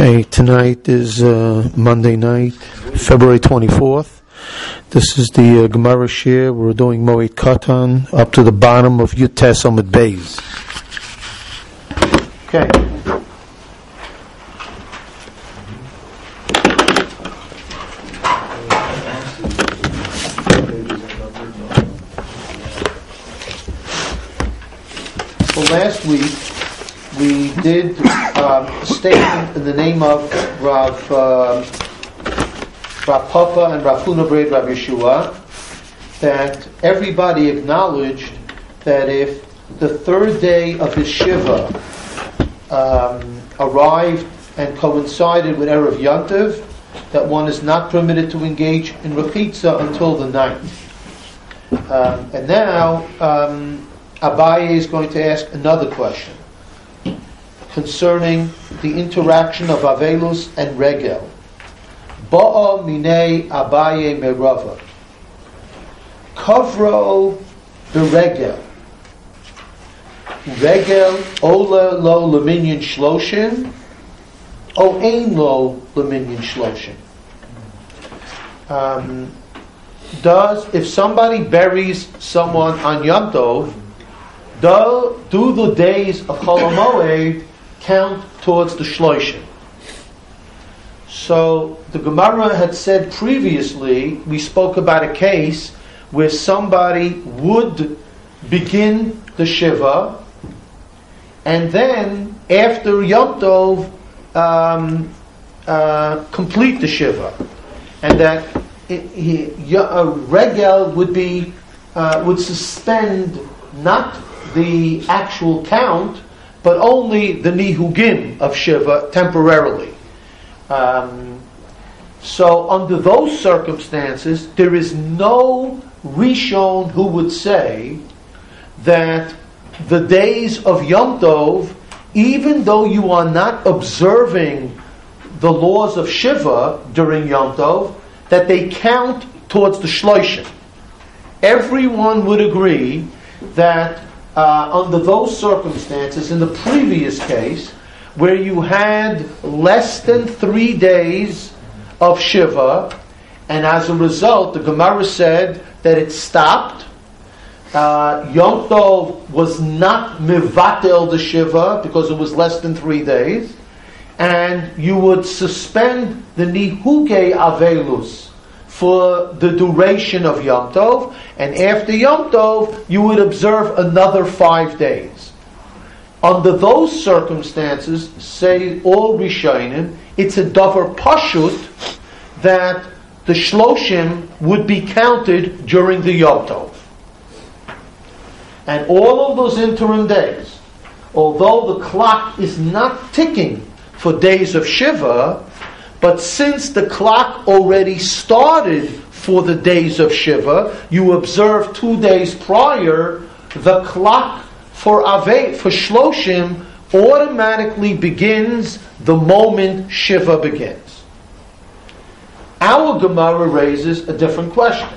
Okay, tonight is uh, Monday night, February 24th. This is the uh, Gemara Shir. We're doing Moed Katan up to the bottom of Yutes Amud Beis. Okay. So last week we did um, a statement in the name of Rav, uh, Rav Papa and Rav Huna Braid Rav Yeshua that everybody acknowledged that if the third day of his Shiva um, arrived and coincided with Erev Yantiv, that one is not permitted to engage in Rechitza until the ninth. Um, and now, um, Abaye is going to ask another question concerning the interaction of Avelus and Regel. Ba'a mine Abaye merava. Kavro. Regel Regel ola lo leminyan shloshin. O ein lo leminyan shloshin. Um, does if somebody buries someone on Yom Tov, do, do the days of Chol count towards the Shloshim? So the Gemara had said previously, we spoke about a case where somebody would begin the Shiva, and then after Yom Tov, um, uh, complete the Shiva. And that it, he, regel would be, uh, would suspend not the actual count, but only the nihugim of Shiva temporarily. Um, so, under those circumstances, there is no Rishon who would say that the days of Yom Tov, even though you are not observing the laws of Shiva during Yom Tov, that they count towards the Shloshim. Everyone would agree that uh, under those circumstances, in the previous case, where you had less than three days of Shiva, and as a result, the Gemara said that it stopped. Uh, Yom Tov was not mivatel the Shiva because it was less than three days, and you would suspend the nihuge avelus for the duration of Yom Tov, and after Yom Tov, you would observe another five days. Under those circumstances, say all Rishonim, it's a davar pashut that the shloshim would be counted during the Yom Tov. And all of those interim days, although the clock is not ticking for days of Shiva, but since the clock already started for the days of Shiva, you observe two days prior, the clock for Ave, for Shloshim, automatically begins the moment Shiva begins. Our Gemara raises a different question.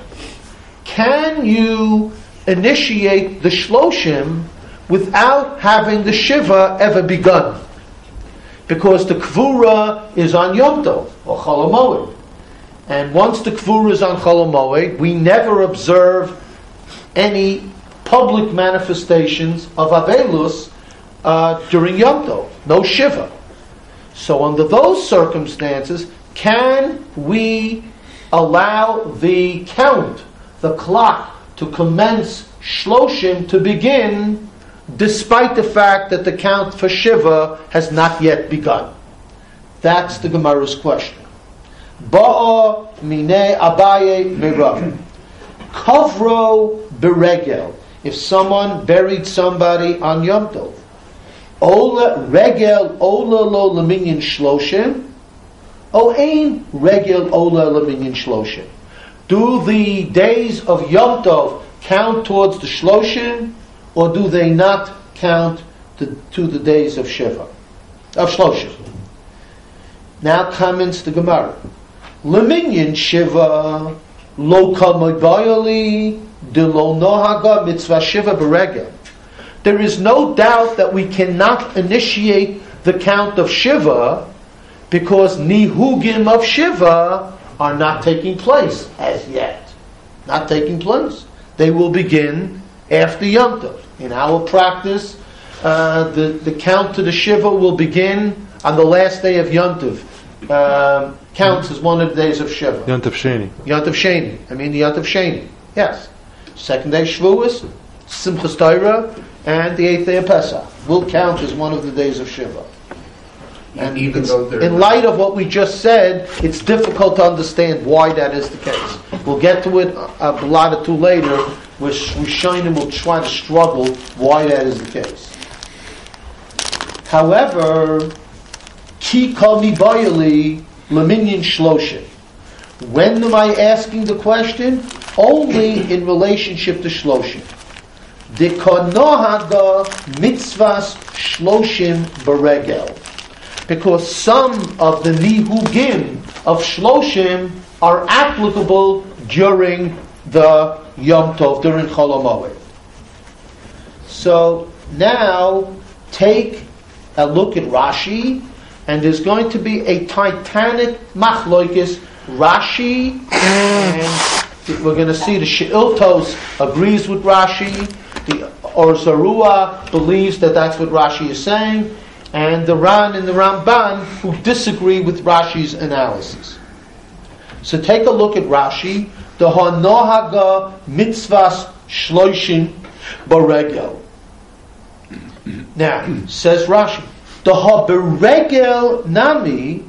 Can you initiate the Shloshim without having the Shiva ever begun? Because the kvura is on Yom Tov or Cholamoid. And once the kvura is on Cholamoid, we never observe any public manifestations of Avelus uh, during Yom Tov, no Shiva. So under those circumstances, can we allow the count, the clock, to commence Shloshim to begin despite the fact that the count for Shiva has not yet begun? That's the Gemara's question. Ba'a mine abaye merav. Kavro beregel. If someone buried somebody on Yom Tov, Ola regel ola lo leminyan shloshim, o ein regel ola leminyan shloshim. Do the days of Yom Tov count towards the shloshim, or do they not count to, to the days of Shiva, of Shloshim? Now comments the Gemara. Leminyan Shiva lo kamobayali de lo nohaga mitzvah Shiva beregel. There is no doubt that we cannot initiate the count of Shiva because nihugim of Shiva are not taking place as yet. Not taking place. They will begin after Yom Tov. In our practice, uh, the, the count to the Shiva will begin on the last day of Yom Tov. Uh, counts as one of the days of Shiva. Yontav Sheni. Yom Sheni. I mean the Yom Sheni. Yes. Second day Shavuos, Simchas Torah, and the eighth day of Pesach will count as one of the days of Shiva. And Even though they're in light of what we just said, it's difficult to understand why that is the case. We'll get to it a a lot or two later, where Rishonim will try to struggle why that is the case. However, ki mi bayali leminyan shloshin. When am I asking the question? Only in relationship to shloshim. De konohaga mitzvahs shloshim beregel. Because some of the nihugim of shloshim are applicable during the Yom Tov, during Chol. So now take a look at Rashi, and there's going to be a titanic machloikis. Rashi, and we're going to see the Sheiltos agrees with Rashi, the or Zarua believes that that's what Rashi is saying, and the Ran and the Ramban who disagree with Rashi's analysis. So take a look at Rashi, the Hanohaga mitzvahs shloishin baregel. Now, says Rashi, the haberegel nami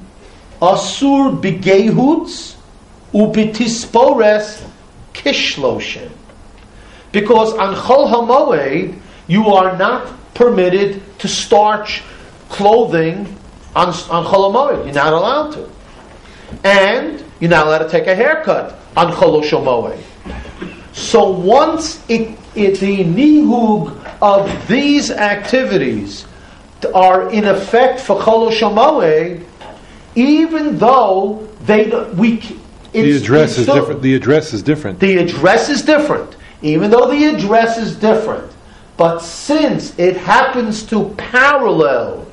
asur bigehuts ubitispores kishloshin. Because on Chol HaMoed, you are not permitted to starch clothing on, on Chol HaMoed. You're not allowed to. And you're not allowed to take a haircut on Chol HaMoed. So once it, it, the nihug of these activities are in effect for Chol HaMoed, even though they we The address it's is still- different. The address is different. the address is different, even though the address is different. But since it happens to parallel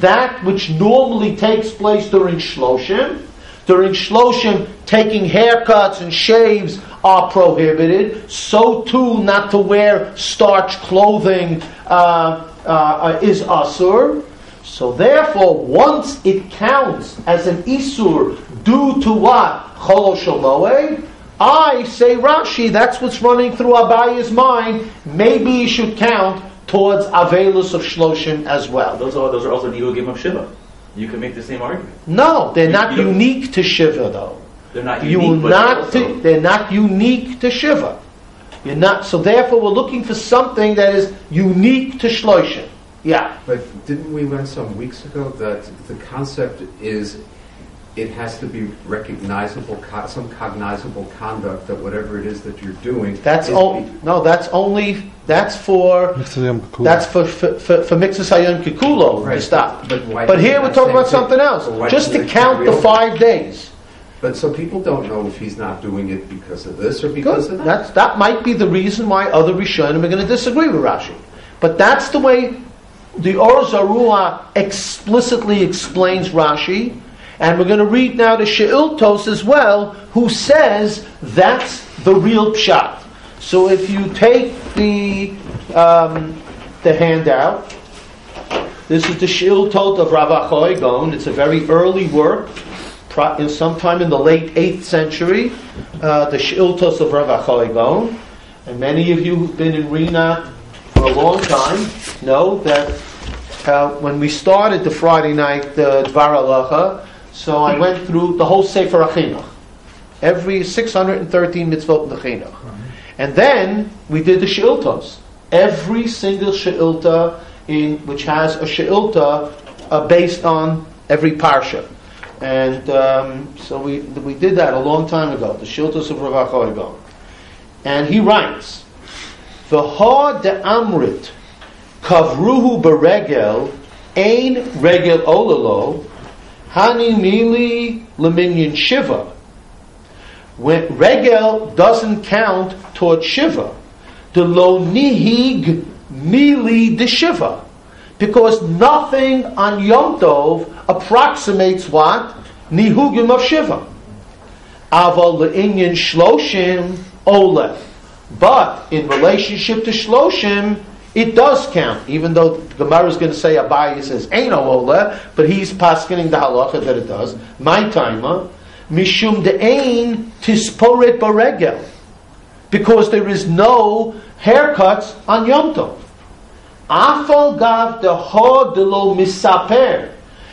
that which normally takes place during Shloshim, during Shloshim, taking haircuts and shaves are prohibited. So too, not to wear starch clothing uh, uh, is asur. So therefore, once it counts as an isur due to what? Cholosh Moed, I say Rashi, that's what's running through Abaye's mind. Maybe you should count towards Avelus of Shloshim as well. Those are those are also Nihugim of Shiva. You can make the same argument. No, they're not You- you- unique to Shiva though. They're not You unique, will but not. they're also, they're not unique to Shiva. You're not. So therefore, we're looking for something that is unique to Shloshim. Yeah. But didn't we learn some weeks ago that the concept is it has to be recognizable, co- some cognizable conduct that whatever it is that you're doing. That's is o- no. That's only. That's for. That's for for for, for Mixus Hayom Kikulo. Right. Stop. But why But here we're talking about thing- something else. Just to count the five days. But so people don't know if he's not doing it because of this or because Good. of that. That's, that might be the reason why other Rishonim are going to disagree with Rashi. But that's the way the Or Zarua explicitly explains Rashi. And we're going to read now the She'iltos as well, who says that's the real pshat. So if you take the, um, the handout, this is the She'iltot of Rav Achoy Gon. It's a very early work, sometime in the late 8th century, uh, the She'iltos of Rav Achoy Gon. And many of you who've been in Rena for a long time know that uh, when we started the Friday night uh, Dvar Halacha, so I went through the whole Sefer HaChinuch, every 613 mitzvot in the Chinuch. And then we did the She'iltos. Every single She'ilta in, which has a She'ilta uh, based on every Parsha. And um, so we, we did that a long time ago, the She'iltos of Rav Achoygon. And he writes, V'ha de amrit kavruhu beregel ein regel olalo hani mili leminyan shiva. When regel doesn't count toward shiva, the lo nihig mili de shiva, Because nothing on Yom Tov approximates what? Nihugim of Shiva. Aval le'inyan shloshim ole. But in relationship to shloshim, it does count, even though Gemara is going to say Abaye says ain't no ole, but he's paskening the halacha that it does. My timer, mishum de'ain tisporet baregel, because there is no haircuts on Yom Tov. Afal gav deho delo misaper,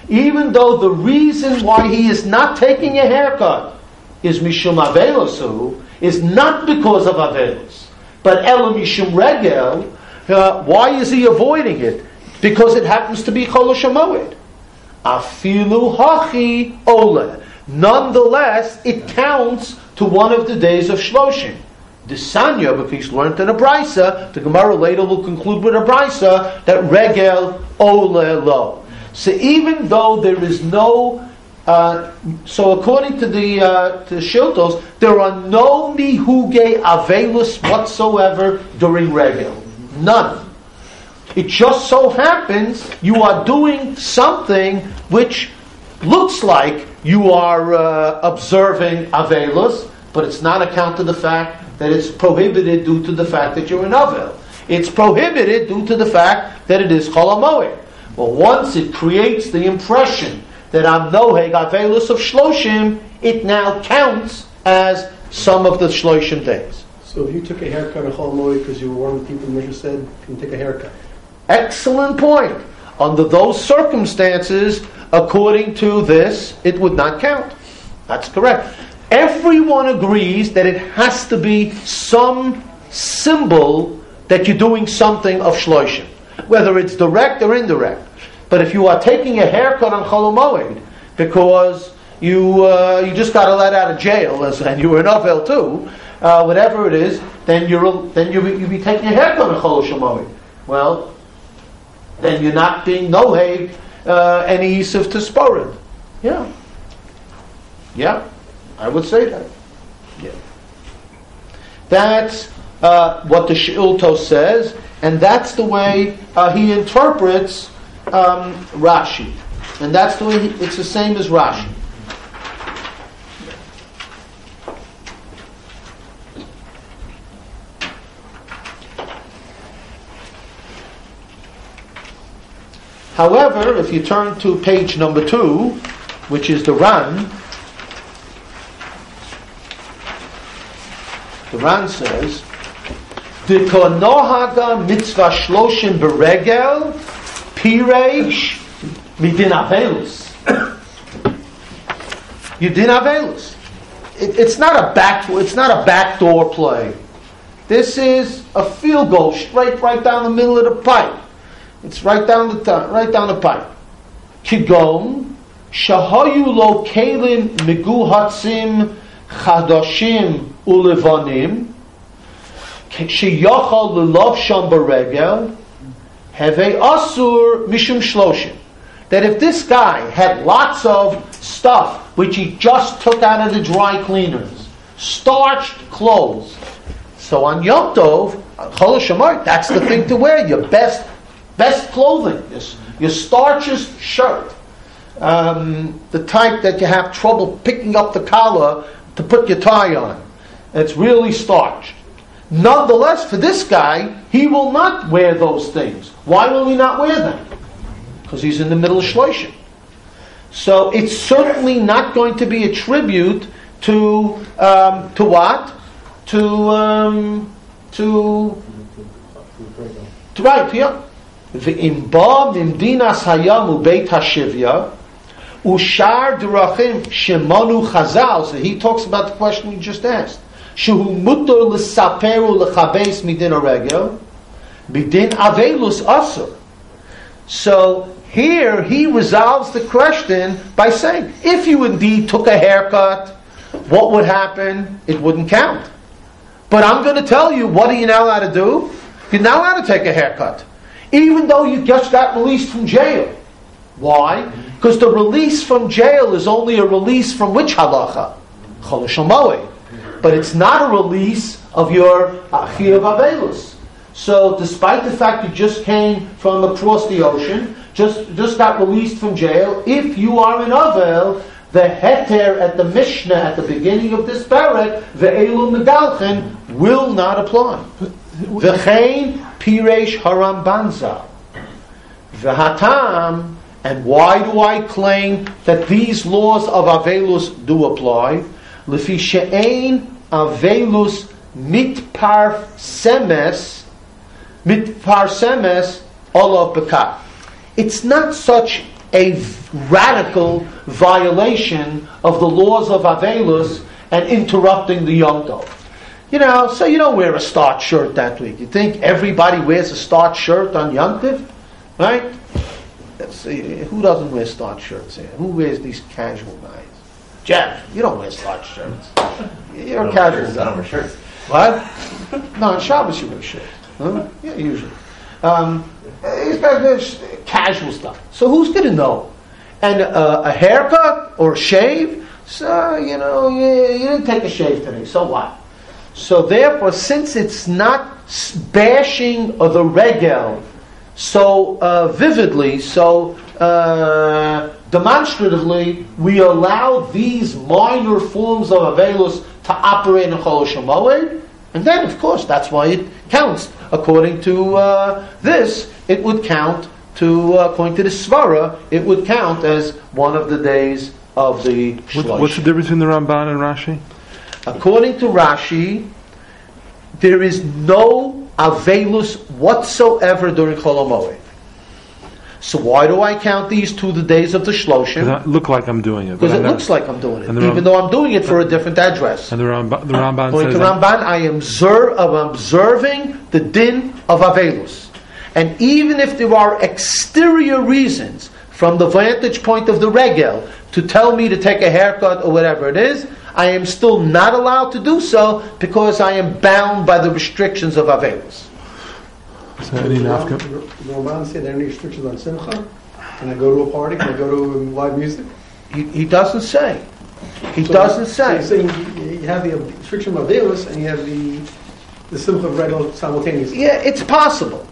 even though the reason why he is not taking a haircut is mishum avelosu, is not because of avelos, but elam mishum regel. Uh, why is he avoiding it? Because it happens to be Cholashamoid. Afilu hachi ole. Nonetheless, it counts to one of the days of Shloshim. The Sanya, because learned in a brisa, the Gemara later will conclude with a brisa that regel ole lo. So even though there is no, uh, so according to the uh, to Shiltos, there are no mihuge avelus whatsoever during regel. None. It just so happens you are doing something which looks like you are uh, observing Avelus, but it's not account of the fact that it's prohibited due to the fact that you're an Avel. It's prohibited due to the fact that it is Cholamoed. Well, once it creates the impression that I'm Noheg Avelus of Shloshim, it now counts as some of the Shloshim days. So if you took a haircut on Chol because you were one of the people Mishnah said, you can take a haircut. Excellent point. Under those circumstances, according to this, it would not count. That's correct. Everyone agrees that it has to be some symbol that you're doing something of shloshim, whether it's direct or indirect. But if you are taking a haircut on Cholomoed because you uh, you just got let out of jail and you were an Avel too, uh, whatever it is, then you're then you you be taking a haircut on Cholomoed. Well, then you're not being noheg uh, any yisuf to sporid. Yeah. Yeah, I would say that. Yeah. That's uh, what the Shilto says, and that's the way uh, he interprets um, Rashi. And that's the way he, it's the same as Rashi. However, if you turn to page number two, which is the Ran, the Ran says, Dikonohaga mitzvah shloshim beregel pireish midin avelus. You din avelus. It, it's not a back. It's not a backdoor play. This is a field goal straight right down the middle of the pipe. It's right down the right down the pipe. Kigon shahayu lo kelim miguhatzim chadashim ulevanim sheyachal lelav sham beregel have asur mishum shloshim. That if this guy had lots of stuff which he just took out of the dry cleaners, starched clothes, so on Yom Tov, that's the thing to wear, your best Best clothing, your, your starches shirt, um, the type that you have trouble picking up the collar to put your tie on. It's really starched. Nonetheless, for this guy, he will not wear those things. Why will he not wear them? Because he's in the middle of shloshim. So it's certainly not going to be a tribute to um, to what? To um, to, to right, yeah. The Ve'imba mimdinas hayam ubeit hashivya ushar drachim shemanu chazal. So he talks about the question we just asked. Shehu mutar l'saperu l'chabes midin aregel midin avelus asur. So here he resolves the question by saying, if you indeed took a haircut, what would happen? It wouldn't count. But I'm going to tell you, what are you now allowed to do? You're now allowed to take a haircut even though you just got released from jail. Why? Because the release from jail is only a release from which halacha? Cholashamoe. But it's not a release of your Achiyav Avelus. So, despite the fact you just came from across the ocean, just just got released from jail, if you are in Avel, the heter at the Mishnah at the beginning of this parak, the Elu Megalchen, will not apply. V'chein piresh haram banzal. V'hatam, and why do I claim that these laws of Avelus do apply? Lefi she'ein Avelus mitpar semes, mitpar semes olav bekah. It's not such a radical violation of the laws of Avelus and interrupting the Yom Tov. You know, so you don't wear a starched shirt that week. You think everybody wears a starched shirt on Yom Tov? Right? Let's see, who doesn't wear starched shirts here? Who wears these casual guys? Jeff, you don't wear starched shirts. You're a casual I guy. don't wear shirts. What? No, on Shabbos you wear shirts. Huh? Yeah, usually. Um, it's got this casual stuff. So who's going to know? And uh, a haircut or a shave? So, you know, you, you didn't take a shave today, so what? So therefore, since it's not bashing of the regel so uh, vividly, so uh, demonstratively, we allow these minor forms of Avelus to operate in Chol Shemoed, and then, of course, that's why it counts. According to uh, this, it would count to, uh, according to the Svara, it would count as one of the days of the What, what's the difference between the Ramban and Rashi? According to Rashi, there is no Avelus whatsoever during Chol HaMoed. So why do I count these to the days of the Because Shloshim? I look like I'm doing it. Because it looks like I'm doing it, even though I'm doing it for a different address. And the Ramban, the Ramban According says to Ramban, I am I'm observing the din of Avelus. And even if there are exterior reasons from the vantage point of the regel to tell me to take a haircut or whatever it is, I am still not allowed to do so because I am bound by the restrictions of Avelus. is there any nafka- The Ramban say there are any restrictions on Simcha? Can I go to a party? Can I go to live music? He, he doesn't say. He So- doesn't So you're say. saying you- you have the restriction of Avelis and you have the, the Simcha of Regal simultaneously. Yeah, it's possible.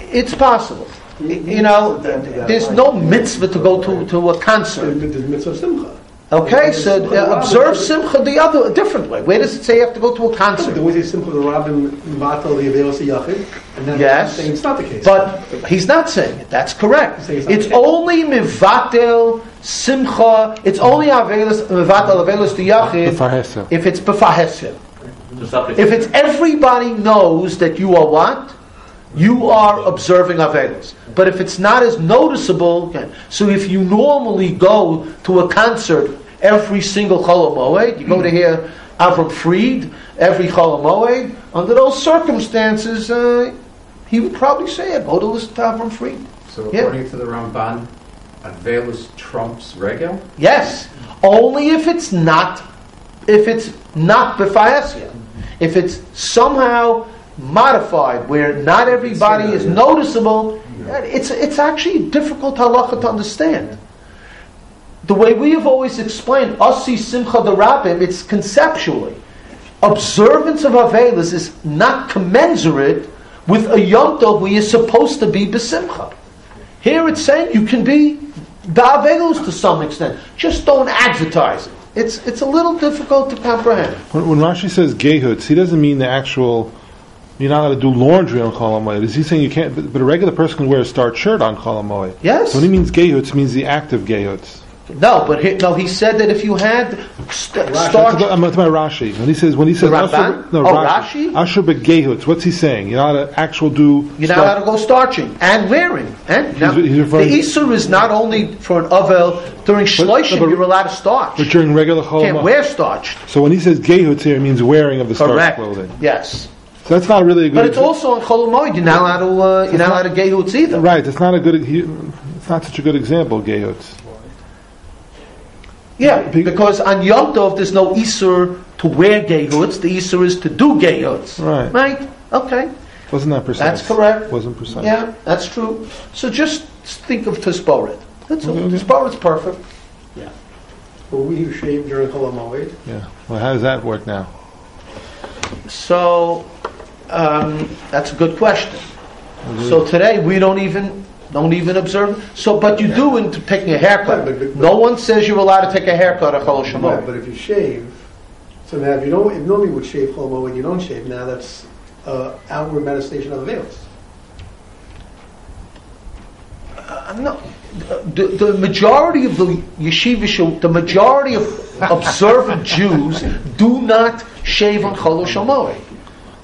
It's possible. Mm-hmm. You know, there's no mitzvah to go to, to a concert. There's mitzvah of Simcha. Okay, so uh, observe Simcha the other, a different way. Where does it say you have to go to a concert? The concert? way they Simcha the Rabbim Matal the Avelis Yachid, and then Yes. it's not the case. But he's not saying it. That's correct. Saying it's not It's only mivatel simcha. It's only avelis mivatel avelis the yachid if it's befahesil. To stop it. If it's everybody knows that you are what? You are observing Avelis. But if it's not as noticeable, okay. so if you normally go to a concert every single Chol Moed, you go to hear Avram Fried every Chol Moed, under those circumstances, uh, he would probably say, yeah, go to listen to Avram Fried. So Yeah. according to the Ramban, Avelus trumps regel? Yes, only if it's not, if it's not befaesia. If it's somehow modified where not everybody is noticeable, it's it's actually difficult halacha to understand. The way we have always explained, Asi Simcha the Rabbim, it's conceptually. Observance of Avelis is not commensurate with a Yom Tov where you're supposed to be besimcha. Here it's saying you can be Ba'avelus to some extent. Just don't advertise it. It's, it's a little difficult to comprehend. When, when Rashi says gayhoods, he doesn't mean the actual. You're not allowed to do laundry on Chol HaMoed. Is he saying you can't? But, but a regular person can wear a starched shirt on Chol HaMoed. Yes. So when he means he means the active gayhoods. No, but he, no, he said that if you had st- That's starch, about, I'm talking about Rashi. When he says when he says Asher- no Oh, Rashi? Asher begayhoods. What's he saying? You're not allowed to actual do. you're not allowed to go starching and wearing. And now, He's- he's referring- the Isur is not only for an Avel, during Shloshim but- you're allowed to starch. But during regular Chol You can't wear starched. So when he says gayhoods here, it means wearing of the starched clothing. Yes. So that's not really a good. But it's also on Chol Hamoed, You're not allowed to. Uh, you're not allowed to gay either. right. It's not a good. It's not such a good example. Gayhoods. Yeah, because on Yom Tov there's no Isur to wear gay hoods. The Isur is to do gay hoods. Right. Right. Okay. Wasn't that precise? That's correct. Wasn't precise. Yeah, that's true. So just think of Tisporet. That's all. Okay, okay. Tisporet's perfect. Or we who shave during Chol HaMoed. Yeah. Well, how does that work now? So Um, that's a good question. So today we don't even don't even observe. So, but you do into taking a haircut. But- but- No one says you're allowed to take a haircut at Chol Shemot. but if you shave, so now if you don't, if normally would shave homo when you don't shave, now that's uh, outward manifestation of the veils. Uh, no, the, the majority of the yeshiva, shul- the majority of observant Jews do not shave on Chol.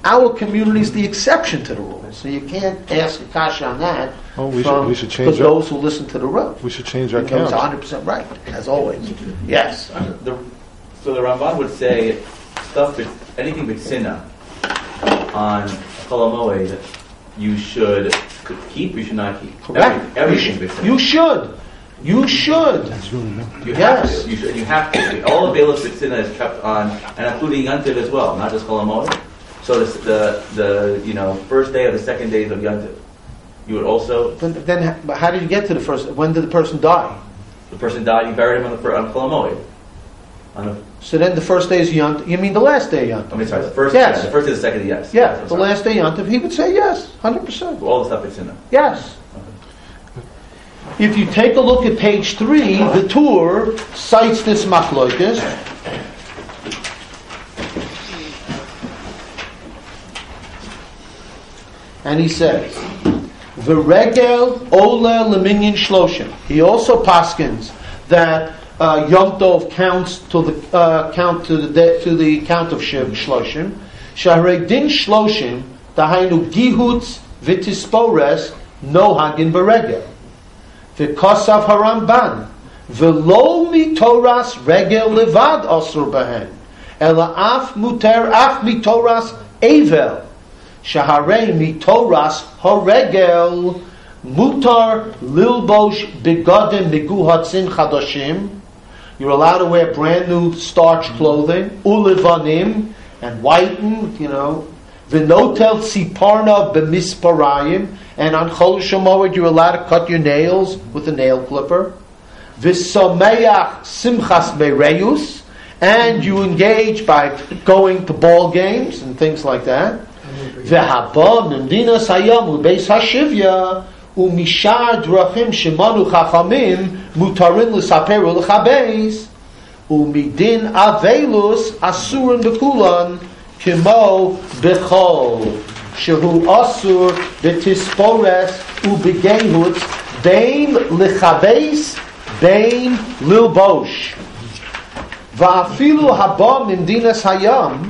Our community is the exception to the rule, so you can't ask a kasha on that. Oh, we should- we should change for our- those who listen to the rule. We should change our He goes count. 100 percent right, as always. Yes. The, so the Ramban would say stuff, with anything with sinna on Cholamoed, you should keep, you should not keep. Correct. Every- Everything with sinna. You should. You should. You have Yes. to. You, should, you have to. All of Bailiff's Bitsina is kept on, and including Yantiv as well, not just Cholamoed. So the, the, the, you know, first day of the second days of Yantiv. You would also, Then, then but how did you get to the first? When did the person die? the person died, you buried him on the first, on. On the, So then the first day is Yont. You mean the last day Yont? I mean, sorry, the first, Yes. yeah, the first day, the second day, yes. Yeah, I'm the last day Yont. He would say yes, hundred percent. All the stuff with sinna. Yes. If you take a look at page three, the Tur cites this machloikis. And he says, "V'regel ola leminyan shloshim." He also paskins that uh, Yom Tov counts to the uh, count to the de- to the count of shloshim. Shahrei din shloshim dahainu gihutz v'tispores no hagin v'regel. V'kosav haramban v'lo mitoras regel levad osur bahen ela af muter af mitoras evel shaharei mitoras haregel mutar lilbosh begodim miguhatzin chadoshim you're allowed to wear brand new starch clothing ulivanim, and whiten you know v'notel tziparna b'misparayim and on Chol Shemoed you're allowed to cut your nails with a nail clipper. V'someach simchas mereus, and you engage by going to ball games and things like that. והבו ממדינס היום ובייס השוויה ומשאר דרכים שמונו חכמים מותרים לספר ולכבס ומדין אבלוס אסורים בכולן כמו בכל שהוא אסור בתספורס ובגאות בין לכבס בין ללבוש. ואפילו הבו ממדינס היום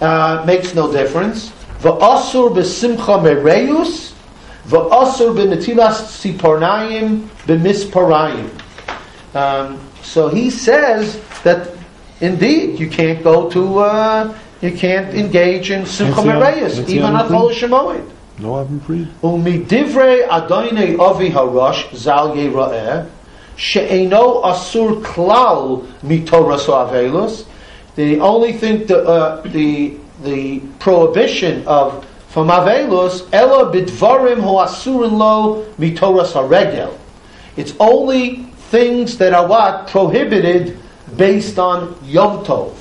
uh, makes no difference. V'asur b'simcha mereyus, v'asur b'netilas tzipornayim b'misparayim. Um, so he says that indeed you can't go to, uh, you can't engage in simcha mereyus, even at Hol Shemoed. No, I haven't freed. Umidivre avi harosh zal yera'eh asur klal mitoras. The only thing, the, uh, the the prohibition of from avelus ela bidvarim hu asurin lo mitoras haregel it's only things that are what prohibited based on yom tov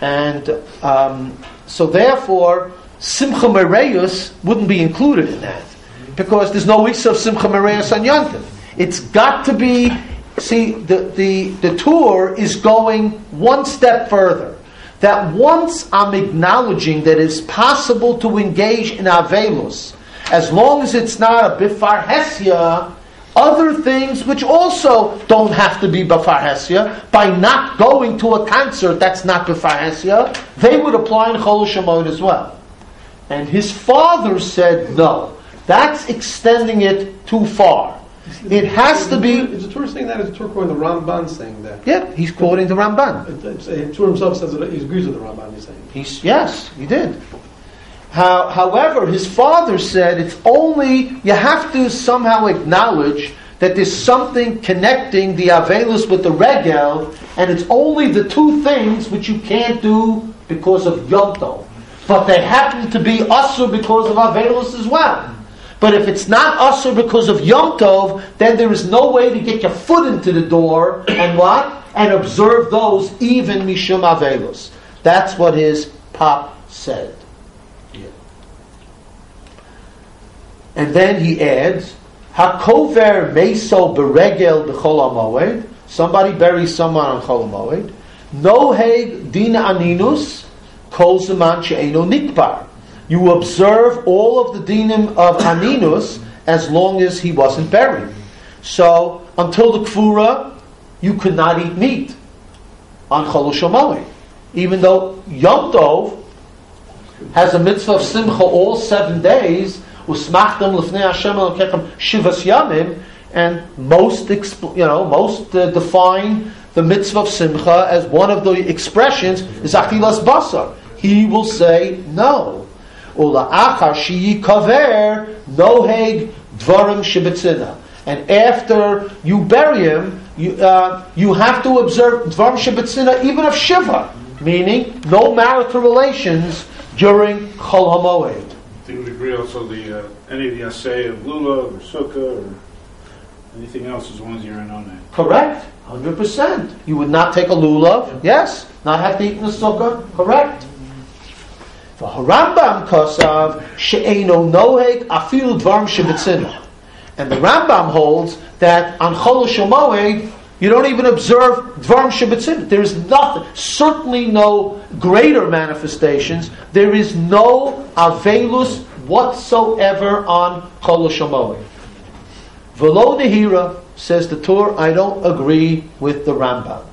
and um, so therefore, Simcha Mereyus wouldn't be included in that. Because there's no weeks of Simcha Mereyus on Yontif. It's got to be, see, the, the, the Tur is going one step further. That once I'm acknowledging that it's possible to engage in Avelus, as long as it's not a Bifar Hesia, other things which also don't have to be Bafar Hesia, by not going to a concert that's not Bafar Hesia, they would apply in Chol Shemot as well. And his father said no. That's extending it too far. It has to be. Is the Torah saying that? Is the Torah quoting the Ramban saying that? Yeah, he's quoting the Ramban. The Torah himself says that he agrees with the Ramban. He's saying. He's, yes, he did. How, however, his father said it's only, you have to somehow acknowledge that there's something connecting the Avelus with the Regel, and it's only the two things which you can't do because of Yom Tov. But they happen to be Asur because of Avelus as well. But if it's not usher because of Yom Tov, then there is no way to get your foot into the door and what? And observe those even Mishum Avelus. That's what his pop said. Yeah. And then he adds, Hakover meso beregel b'chol amoed. Somebody buries someone on chol amoed. No heg din aninus kol zeman she'eno nikbar. You observe all of the dinim of aninus as long as he wasn't buried. So until the kfura, you could not eat meat on chol. Even though Yom Tov has a mitzvah of simcha all seven days, usmachtem lefnei Hashem elokechem shivas yamim, and most you know most uh, define the mitzvah of simcha as one of the expressions is achilas basar. He will say no. Ula achar shiyi kaver noheg dvarim shibitzina. And after you bury him, you, uh, you have to observe dvarim shibitzina even of shiva, meaning no marital relations during chol hamoed. They would agree also the, uh, any of the assay of lulav or sukkah or anything else as long as you're in on that. Correct, hundred percent. You would not take a lulav, yes. Not have to eat in the sukkah, correct. For the Harambam kosav she'eno noheg afilu dvarim shebetzina. And the Rambam holds that on Chol Shemoed, you don't even observe Dvarim Shabbatzim. There is nothing, certainly no greater manifestations. There is no Avelus whatsoever on Chol Shemoed. Velo Nehira, says the Torah, I don't agree with the Rambam.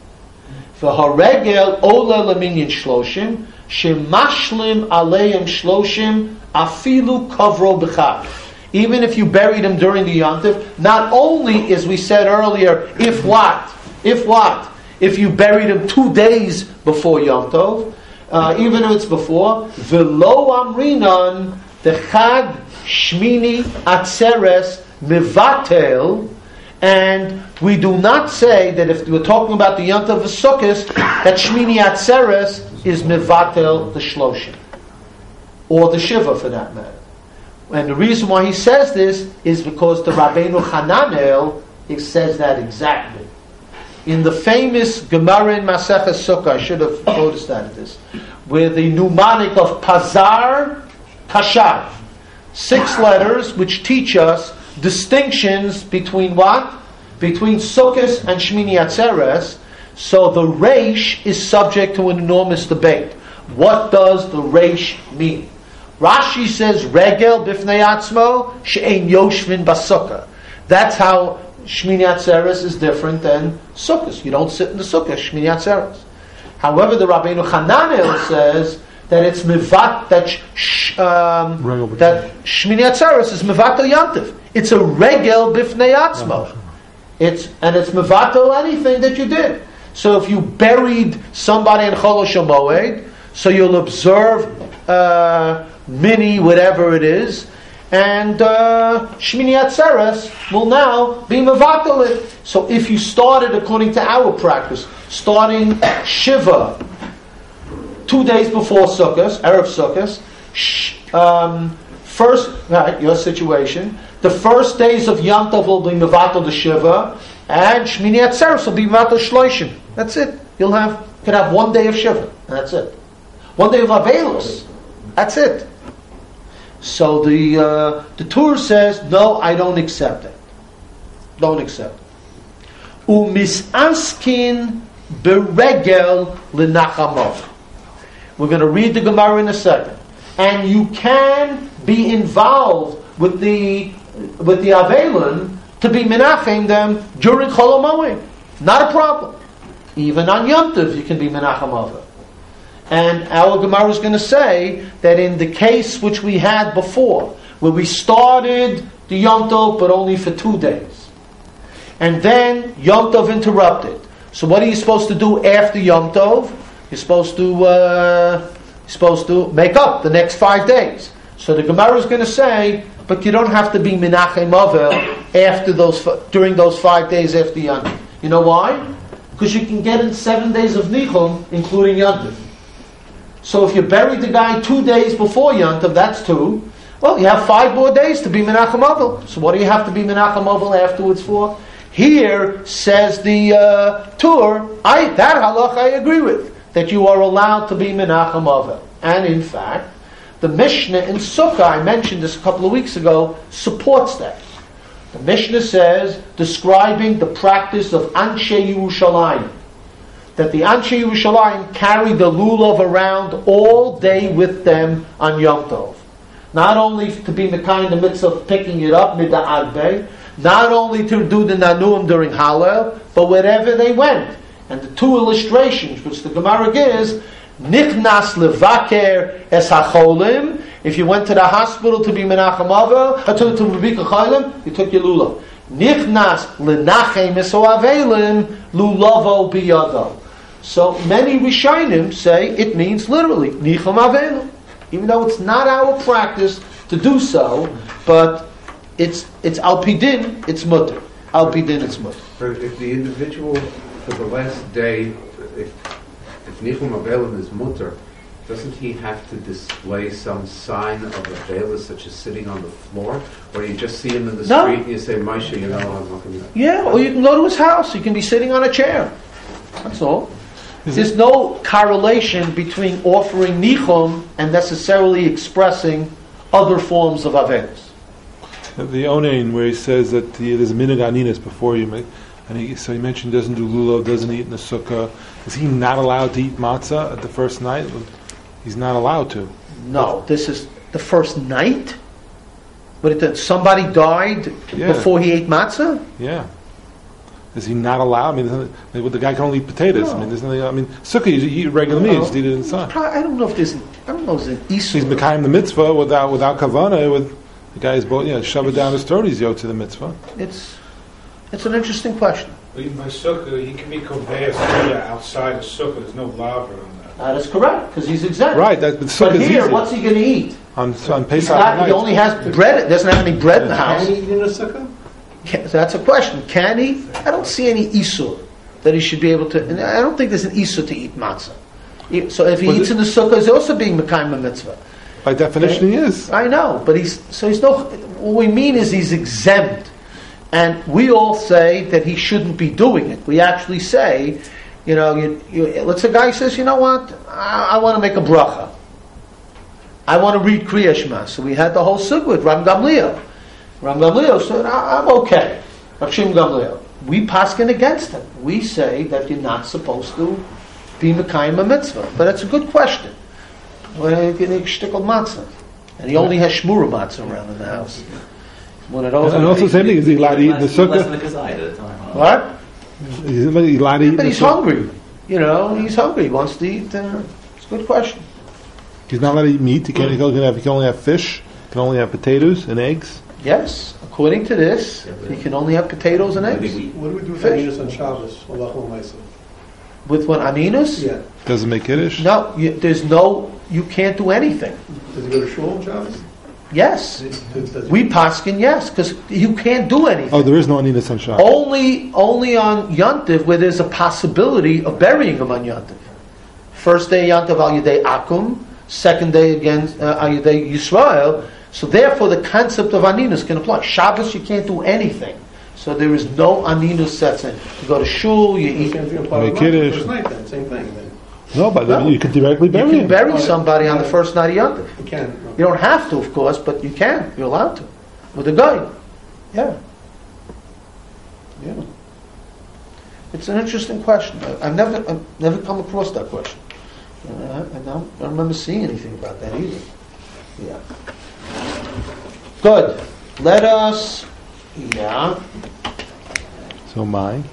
V'haregel ola laminyan shloshim, shemashlim aleim shloshim, afilu kavro b'chav. Even if you buried him during the yontif, not only, as we said earlier, if what? If what? If you buried him two days before Yom Tov, uh, even if it's before, v'lo amrinan, the chag shmini atzeres mivatel, and we do not say that if we're talking about the Yom Tov Sukkot, that shmini atzeres is mivatel the shloshim, or the shiva for that matter. And the reason why he says this is because the Rabbeinu Hananel says that exactly. In the famous Gemara in Maseches Sukkah, I should have noticed that at this, where the mnemonic of Pazar Kashav, six letters which teach us distinctions between what? Between Sukkot and Shmini Atzeres. So the Reish is subject to an enormous debate. What does the Reish mean? Rashi says regel bifnei atzmo she'ein yoshvin basukah. That's how Shmini Atzeres is different than Sukkot. You don't sit in the Sukkah, Shmini Atzeres. However, the Rabbeinu Hananel says that it's mivat that sh, um, that Shmini Atzeres is mivatel yantiv. It's a regel bifnei atzmo. It's and it's mivatel anything that you did. So if you buried somebody in Cholosh so you'll observe uh, mini whatever it is, and uh, Shmini Atzeres will now be mevatel. So if you started according to our practice, starting Shiva two days before Sukkot, Erev Sukkot, sh- um, first, right, your situation, the first days of Yom Tov will be mevatel the Shiva, and Shmini Atzeres will be mevatel Shloishim. That's it. You'll have, you can have one day of Shiva, and that's it. One day of Avelus, that's it. So the uh, the Torah says, no, I don't accept it. Don't accept. Umisaskin beregel lenachamov. We're going to read the Gemara in a second, and you can be involved with the with the Avelin to be menachem them during Chol. Not a problem. Even on Yom Tov, you can be menachem of. And our Gemara is going to say that in the case which we had before, where we started the Yom Tov but only for two days, and then Yom Tov interrupted. So what are you supposed to do after Yom Tov? You're supposed to uh, you're supposed to make up the next five days. So the Gemara is going to say, but you don't have to be Menachem Avel after those during those five days after Yom You know why? Because you can get in seven days of Nichum, including Yom Tov. So if you buried the guy two days before Yontav, that's two. Well, you have five more days to be Menachem Avil. So what do you have to be Menachem Avil afterwards for? Here says the uh, Tur, I, that halach I agree with, that you are allowed to be Menachem Avil. And in fact, the Mishnah in Sukkah, I mentioned this a couple of weeks ago, supports that. The Mishnah says, describing the practice of Anshe Yerushalayim, that the Anshe Yerushalayim carry the lulav around all day with them on Yom Tov. Not only to be in the kind of picking it up, mid'arbe, not only to do the nanuim during Hallel, but wherever they went. And the two illustrations, which the Gemara gives, nichnas levaker es hacholim. If you went to the hospital to be menachem uh, to to Rebika Chaylim, you took your lulav. Nichnas lenachem esoavelim lulavo biyado. So many Rishonim say it means literally nichem avelim, even though it's not our practice to do so, but it's it's alpidin, it's mutter. Alpidin, it's mutter. If the individual for the last day, if, if Nichum Avelim is mutter, doesn't he have to display some sign of Avelis, such as sitting on the floor? Or you just see him in the No. street and you say, Moshe, you know, I'm not going to... Yeah, or you can go to his house. You can be sitting on a chair. That's all. There's no correlation between offering nichum and necessarily expressing other forms of avelis. The Onain, where he says that the, there's a minhag aninas before you make, and he, so he mentioned doesn't do lulav, doesn't eat in the sukkah. Is he not allowed to eat matzah at the first night? He's not allowed to. No, this is the first night. But it, somebody died Yeah. before he ate matzah. Yeah. Is he not allowed? I mean, there's nothing- well, the guy can only eat potatoes. I mean, there's nothing. I mean, sukkah you eat regular meat, you just eat it inside. Pro- I don't know if there's. An, I don't know if there's an So he's. Mekayim the mitzvah without without kavana. With the guy's both, you know, shove it down his throat. He's yoked to the mitzvah. It's it's an interesting question. Even by sukkah, he can be konveya outside of sukkah. There's no laver on that. Uh, that is correct because he's exempt. Right. That, but But here, easy. what's he going to eat? on on He's Pesach not, night. he only has bread. Doesn't have any bread in the house. Can he eat in a sukkah? Can, so that's a question. Can he? I don't see any isur that he should be able to. And I don't think there's an isur to eat matzah. So if he Was eats it- in the sukkah, he's also being mekayim a mitzvah. By definition, he is. I know, but he's so he's no. What we mean is he's exempt, and we all say that he shouldn't be doing it. We actually say, you know, you, you, let's say a guy says, you know what, I, I want to make a bracha. I want to read Kriya Shema. So we had the whole sug with Ram Gamliel. Ram Gamliel said, I'm okay. Rav Shimon Gamliel. We paskin against him. We say that you're not supposed to be Mekayim a mitzvah. But that's a good question. Well, you can eat matzah. And he only has shmura matzah around in the house. One of those. And also, same thing. Is he allowed to eat in the Less than sukkah? a kazayit at a time. huh? What? Is he allowed to eat But he's hungry. You know, he's hungry. He wants to eat. Uh, it's a good question. He's not allowed to eat meat. He can, he can, have, he can only have fish. He can only have potatoes and eggs. Yes, according to this, he can only have potatoes and eggs. we- What do we do with Fish. Aninus on Shabbos? With what aminus? Yeah. Doesn't make kiddush. No, you, there's no. You can't do anything. Does he go to shul on Shabbos? Yes, Does- does he- we paskin yes, because you can't do anything. Oh, there is no Anina Sunshine. Only, only on Yontiv where there's a possibility of burying him on Yontiv. First day Yontiv al Yudei Akum, second day again uh, al Yudei Yisrael. So therefore, the concept of aninus can apply. Shabbos you can't do anything, so there is no aninus sets in. You go to shul, you eat. Same thing applies Make to kiddush. First night then, same thing then. No, but No. you can directly bury You can him. bury somebody on the first night of Yontiv. You can. You don't have to, of course, but you can. You're allowed to with a guy. Yeah. Yeah. It's an interesting question. I- I've never, I've never come across that question. Uh, I, don't, I don't remember seeing anything about that either. Yeah. Good. Let us. Yeah. So mine.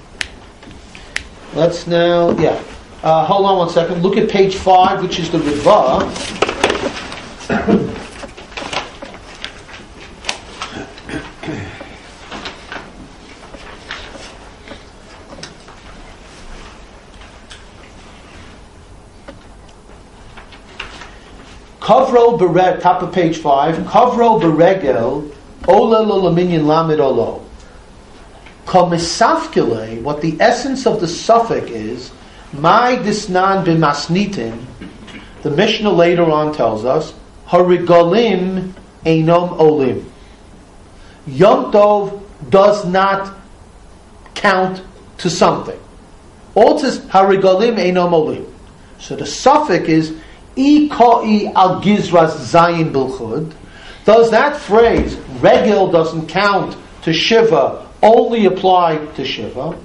Let's now. Yeah. Uh, hold on one second. Look at page five, which is the Ritva. Kavro beregel, top of page five. Kavro beregel, ola lo laminyan lamid olo. Komisafkele, what the essence of the suffix is, my disnan b'masnitin, the Mishnah later on tells us, harigolim enom olim. Yom Tov does not count to something. All harigolim enom olim. So the suffix is Ikoi al Gizras Zayin Bilchud. Does that phrase, regel doesn't count to Shiva, only apply to Shiva?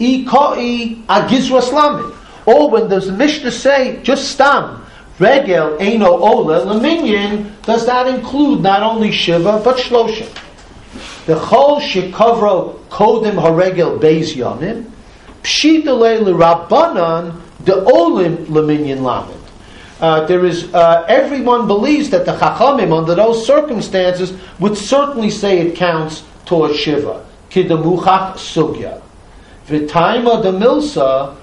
Ikoi al Gizras Lamed. Or when does the Mishnah say, just stam, regel eno ola leminyan, does that include not only Shiva, but Shloshim? The chol shekovro kodim haregel beis yomim, pshitale l'rabbanan the olim leminyan lamed. Uh, there is uh, everyone believes that the chachamim under those circumstances would certainly say it counts towards shiva kidamuchach sugya v'taima de milsa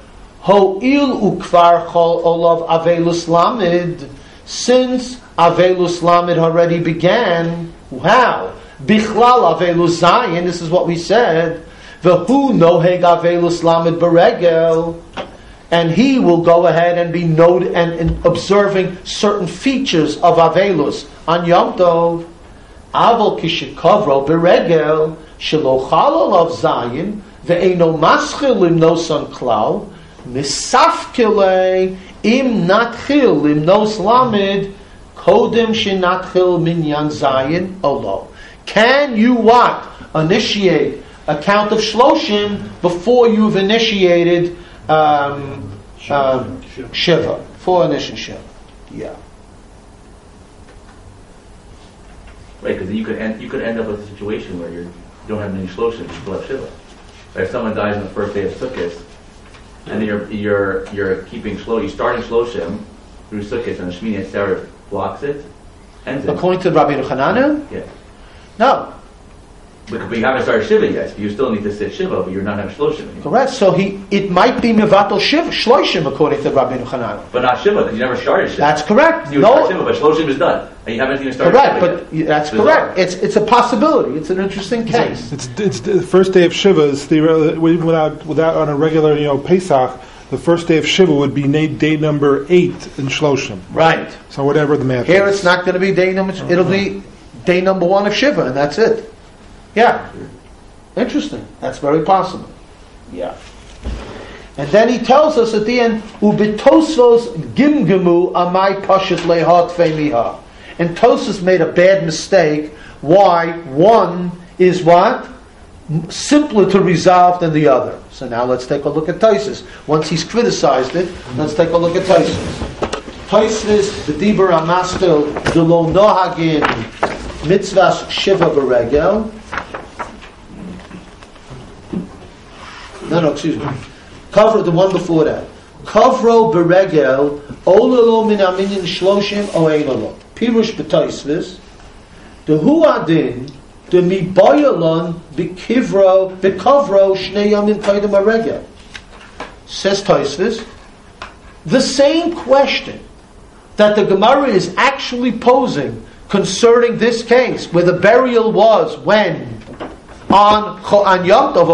ho il ukvar chol olav avelus lamid since avelus lamid already began how Bichlal avelus zayin. This is what we said. V'hu noheg avelus lamed beregel. And he will go ahead and be noted and, and, observing certain features of avelus on Yom Tov. Aval kishikovro beregel shelo chalal of zayin ve'eno maschil limnosan klal misafkile im natchil limnos lamed kodem shenatchil minyan zayin olo. Can you what? Initiate a count of shloshim before you've initiated um, um, shiva. For initial shiva. Yeah. Right, because you could end, you could end up with a situation where you're, you don't have any shloshim, you still have shiva. Right, if someone dies on the first day of Sukkot, and then you're you're you're keeping shlo, you're starting shloshim through Sukkot, and the Shmini Atzeret blocks it, ends it. According to Rabbi Hananu? Yeah. No. But, but you haven't started Shiva yet. But you still need to sit Shiva, but you're not having Shloshim anymore. Correct. So he, it might be Mevatel Shiva, Shloishim, according to Rabbi Hananu. But not Shiva, because you never started Shiva. That's correct. You no, start Shiva, but Shloshim is done. And you haven't even started correct, Shiva but yet. that's Bizarre. correct. It's, it's a possibility. It's an interesting case. It's, it's the first day of Shiva is the uh, without without on a regular you know Pesach. The first day of Shiva would be day number eight in Shloshim. Right. So whatever the math Here is. it's not going to be day number, it'll be day number one of Shiva, and that's it. Yeah. Interesting. That's very possible. Yeah. And then he tells us at the end, Ubitosos gimgemu amai pashat lehat femiha. And Tosus made a bad mistake. Why? One is what? Simpler to resolve than the other. So now let's take a look at Tosus. Once he's criticized it, let's take a look at Tosus. Tosus, the Dibur Amastel, the Lo Nohagin, Mitzvahs Shiva Beregel. No, no, excuse me. Cover the one before that. Kavro beregel olalo min aminin shloshim o einalo. Pirush b'toisvis. The huadin the mibayalon b'kivro b'kavro shnei yamin kaidem aregel. Says Toisvis. The same question that the Gemara is actually posing concerning this case, where the burial was when on on Yom Tov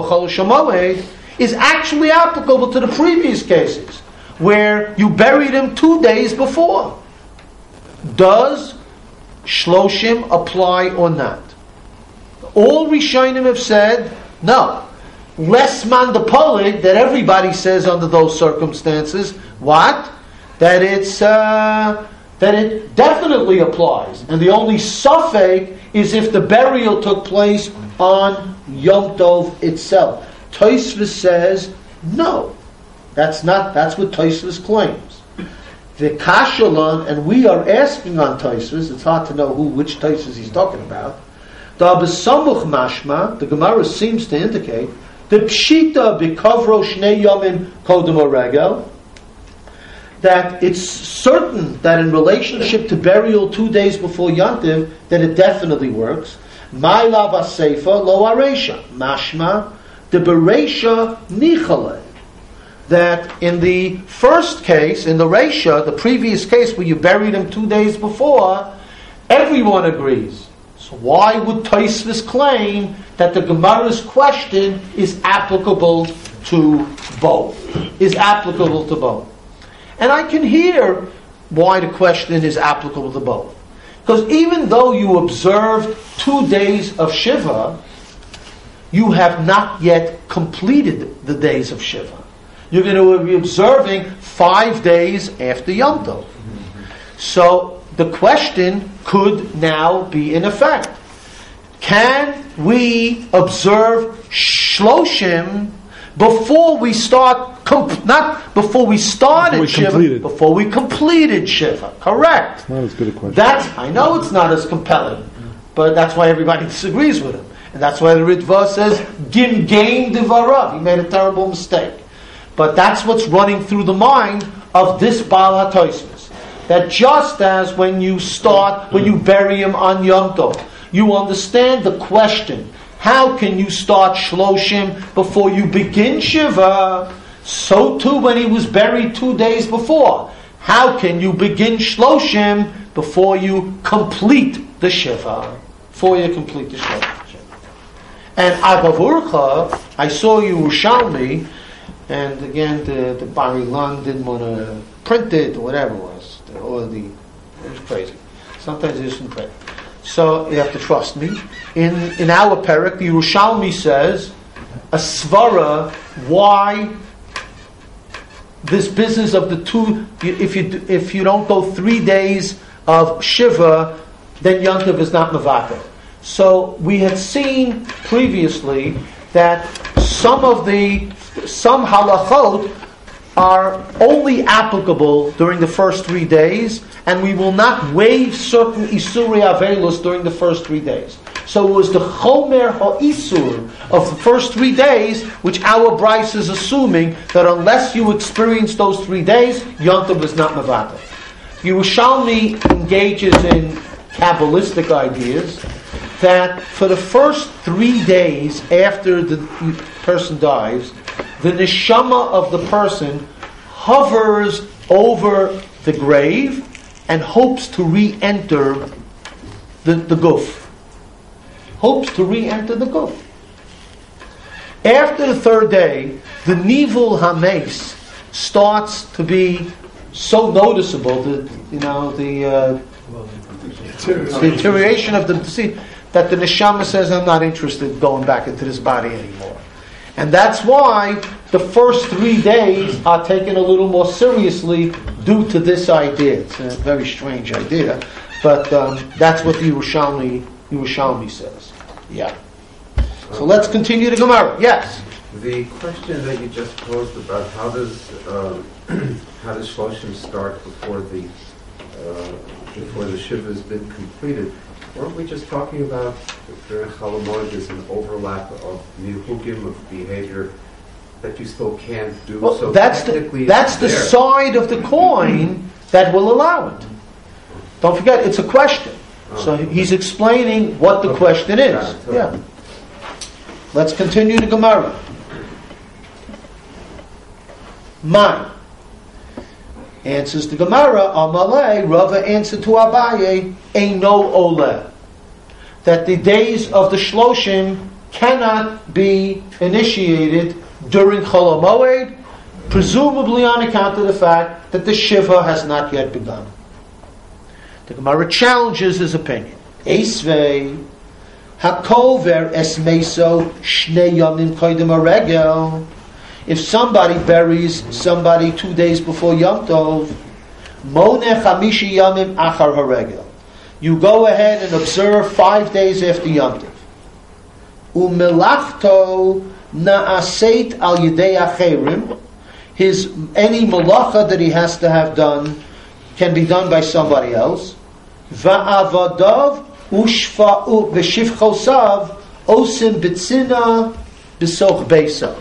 is actually applicable to the previous cases, where you buried him two days before. Does Shloshim apply or not? All Rishonim have said no. Less man the polit that everybody says under those circumstances. What? That it's uh, that it definitely applies, and the only suffix is if the burial took place on Yom Tov itself. Tosfos says no. That's not. That's what Tosfos claims. The Kashalon, and we are asking on Tosfos. It's hard to know who which Tosfos he's talking about. The Abesamuch Mashma, the Gemara seems to indicate the Pshita b'Kavro Shnei Yomim Kodem that it's certain that in relationship to burial two days before Yantiv, that it definitely works. My lava seifa lo aresha. Mashma, the beresha nichale. That in the first case, in the Resha, the previous case where you buried him two days before, everyone agrees. So why would Taisvis claim that the Gemara's question is applicable to both? Is applicable to both? And I can hear why the question is applicable to both. Because even though you observed two days of Shiva, you have not yet completed the days of Shiva. You're going to be observing five days after Yom Tov. So the question could now be in effect. Can we observe Shloshim before we start, comp- not before we started Before we Shiva, completed. before we completed Shiva. Correct. Not as good a question. That's, I know it's not as compelling, but that's why everybody disagrees with him. And that's why the Ritva says, Gim gain devarav. He made a terrible mistake. But that's what's running through the mind of this Baal HaToismus. That just as when you start, when you bury him on Yom Tov, you understand the question, how can you start Shloshim before you begin Shiva? So too when he was buried two days before. How can you begin Shloshim before you complete the Shiva? Before you complete the Shiva. And Agavurcha, I saw you Yerushalmi, and again, the, the Bar Ilan didn't want to print it or whatever it was. Or the, it was crazy. Sometimes it isn't print. So you have to trust me. In, in our parak, the Yerushalmi says, a svara, why this business of the two, if you, if you don't go three days of Shiva, then Yantav is not Mavatar. So we had seen previously that some of the some halachot are only applicable during the first three days, and we will not waive certain isuri avelos during the first three days. So it was the chomer ha'isur of the first three days, which our Brisa is assuming that unless you experience those three days, Yontav is not mavata. Yerushalmi engages in Kabbalistic ideas that for the first three days after the person dies, the neshama of the person hovers over the grave and hopes to re-enter the, the guf. Hopes to re-enter the guf. After the third day, the nivul hames starts to be so noticeable that you know the uh, the deterioration of the deceased that the neshama says, I'm not interested in going back into this body anymore. And that's why the first three days are taken a little more seriously due to this idea. It's a very strange idea, but um, that's what the Yerushalmi, Yerushalmi says. Yeah. So let's continue the Gemara. Yes. The question that you just posed about how does um, how does Shloshim start before the uh, before the shiva has been completed? Weren't we just talking about during Chalamoid there's an overlap of nihukim of behavior that you still can't do? Well, so that's the, that's the there. side of the coin that will allow it. Don't forget, it's a question. So uh-huh. he's explaining what the Okay. question is. It. So- Yeah. Let's continue the Gemara. Mine. Answers the Gemara, Amalei, Rava answered to Abaye, Eino Ole. That the days of the Shloshim cannot be initiated during Chol presumably on account of the fact that the Shiva has not yet begun. The Gemara challenges his opinion. Hakover esmeso shnei yamim koidim aregel. If somebody buries somebody two days before Yom Tov, Mone chamishi yamim achar haregel. You go ahead and observe five days after Yom Tov. Umelachto naaseit al yidei acherim. His any malacha that he has to have done can be done by somebody else. Va'avadav ushfa'u v'shivchosav osim bitzina b'soch beisav.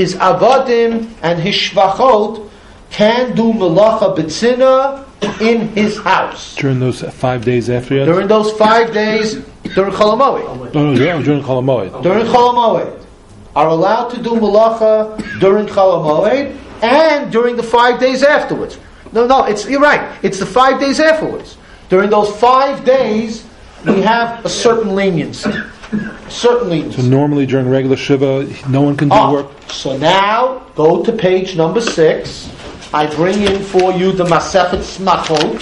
His avadim and his shvachot can do malacha bitzina in his house During those five days after Yom during those five days during Cholamoid. No, no, during- during Cholamoid. During Cholamoid. Are allowed to do malacha during Cholamoid and during the five days afterwards. No, no, it's you're right. It's the five days afterwards. During those five days, we have a certain leniency. A certain So normally during regular Shiva, no one can do Ah, work. so now go to page number six. I bring in for you the Masechet Smachot.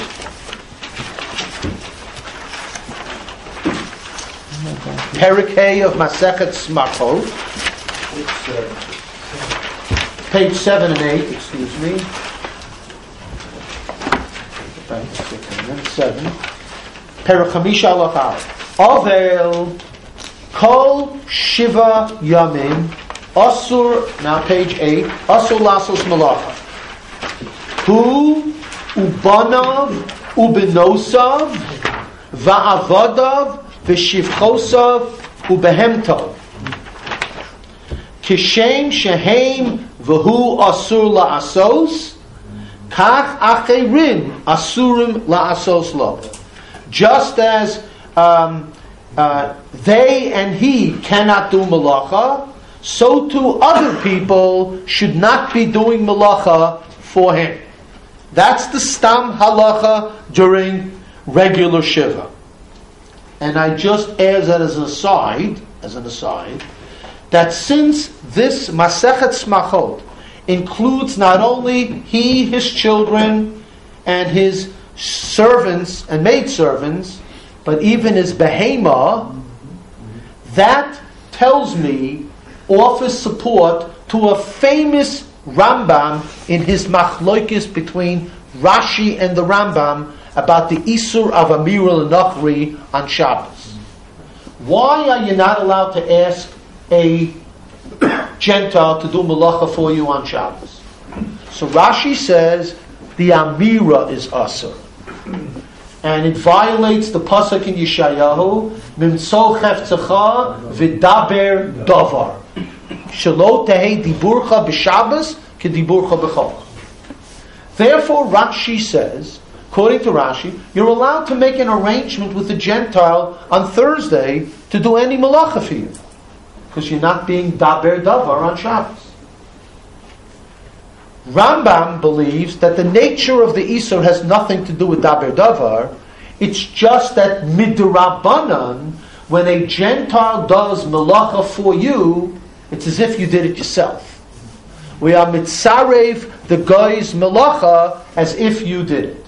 Perikei of Masechet Smachot. Page seven and eight, excuse me. 7, Perachamisha Alach Avel, Kol Shiva Yamim, Asur, now page 8, Asur Lasos Malacha. Hu Ubanav Ubinosav Va'avodav V'shivchosav Ubehemtov. Kishem Shehem V'hu Asur La'asos Kach Acherim Asurim La'asos Lo. Just as um, uh, they and he cannot do malacha, so too other people should not be doing malacha for him. That's the stam halacha during regular shiva. And I just add that as an aside, as an aside, that since this Masechet Smachot includes not only he, his children, and his servants and maidservants, but even as behema, that tells me, offers support to a famous Rambam in his machloikis between Rashi and the Rambam about the Isur of Amir al-Nakhri on Shabbos. Why are you not allowed to ask a Gentile to do malacha for you on Shabbos? So Rashi says the Amira is Asur. And it violates the pasuk in Yeshayahu, "Mimtso cheftzecha v'daber davar." Shelo tehei diburcha b'Shabbos k'diburcha b'chol. Therefore, Rashi says, according to Rashi, you're allowed to make an arrangement with the Gentile on Thursday to do any malacha for you, because you're not being daber davar on Shabbos. Rambam believes that the nature of the Isur has nothing to do with daber davar. It's just that midrabanan, when a Gentile does malacha for you, it's as if you did it yourself. We are mitzarev the guy's malacha as if you did it.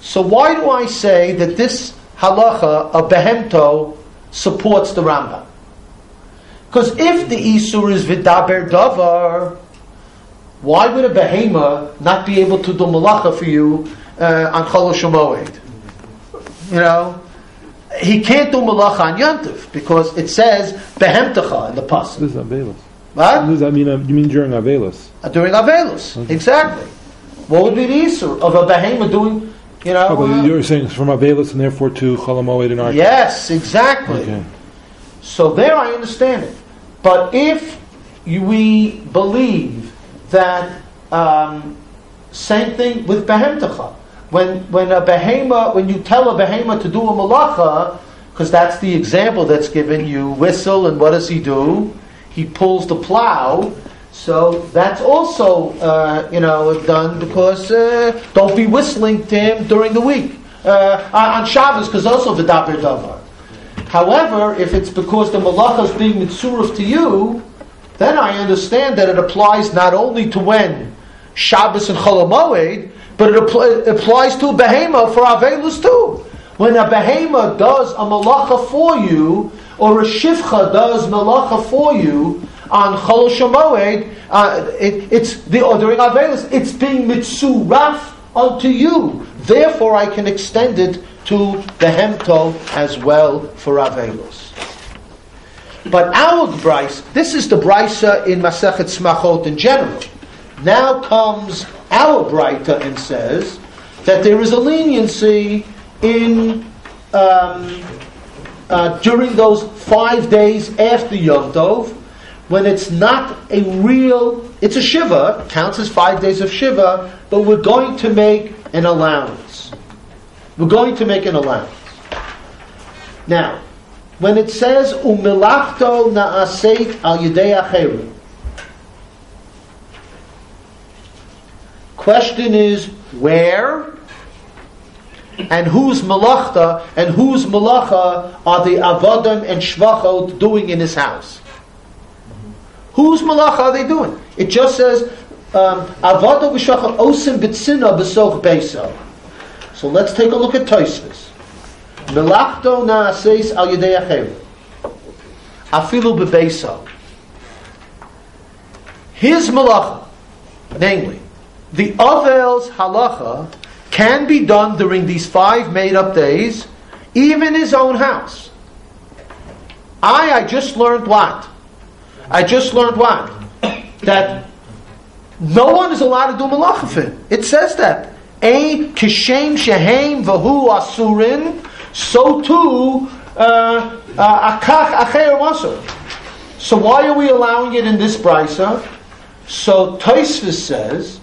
So why do I say that this halacha of behemto supports the Rambam? Because if the Isur is vidaber davar, why would a behema not be able to do malacha for you uh, on Chol Shemoed? You know, he can't do malacha on Yantif because it says behemtecha in the pasuk. This is Avelis. What? This is- I mean, uh, you mean during Avelis? Uh, During Avelus, exactly. What would be the Isur of a behema doing, you know? Oh, uh, you're saying it's from Avelis and therefore to Cholamoid and Ark. yes, exactly. Okay. So there I understand it. But if we believe that um, same thing with behemtecha, when when a behema, when you tell a behema to do a malacha, because that's the example that's given, you whistle and what does he do? He pulls the plow. So that's also uh, you know done because uh, don't be whistling to him during the week uh, on Shabbos because also the davar. However, if it's because the malacha is being mitzuruf to you, then I understand that it applies not only to when Shabbos and Chol Hamoed, but it, it applies to behema for Avelus too. When a behema does a malacha for you, or a shivcha does malacha for you on Chol uh, it, it's the ordering Avelus, it's being mitzuraf unto you. Therefore, I can extend it to the behemto as well for Avelus. But our Brisa, this is the Brisa in Masechet Smachot in general. Now comes our Brita and says that there is a leniency in um, uh, during those five days after Yom Tov, when it's not a real, it's a Shiva, counts as five days of Shiva, but we're going to make an allowance. We're going to make an allowance. Now, when it says umilachto naaseit al yidei acherim, question is where and whose malachta and whose malacha are the avodim and shvachot doing in his house? Whose malacha are they doing? It just says um, avodah v'shachot osim b'tzina b'soch beiso. So let's take a look at Tosfos. Naaseis al yedei acherim. Afilu bebeso. His malacha, namely, the Avel's halacha can be done during these five made up days, even his own house. I, I just learned what? I just learned what? That no one is allowed to do malacha for him. It says that. A kishem shehem vahu asurin, so too uh, uh, akach acher masur. So why are we allowing it in this brisa? So Taisvis says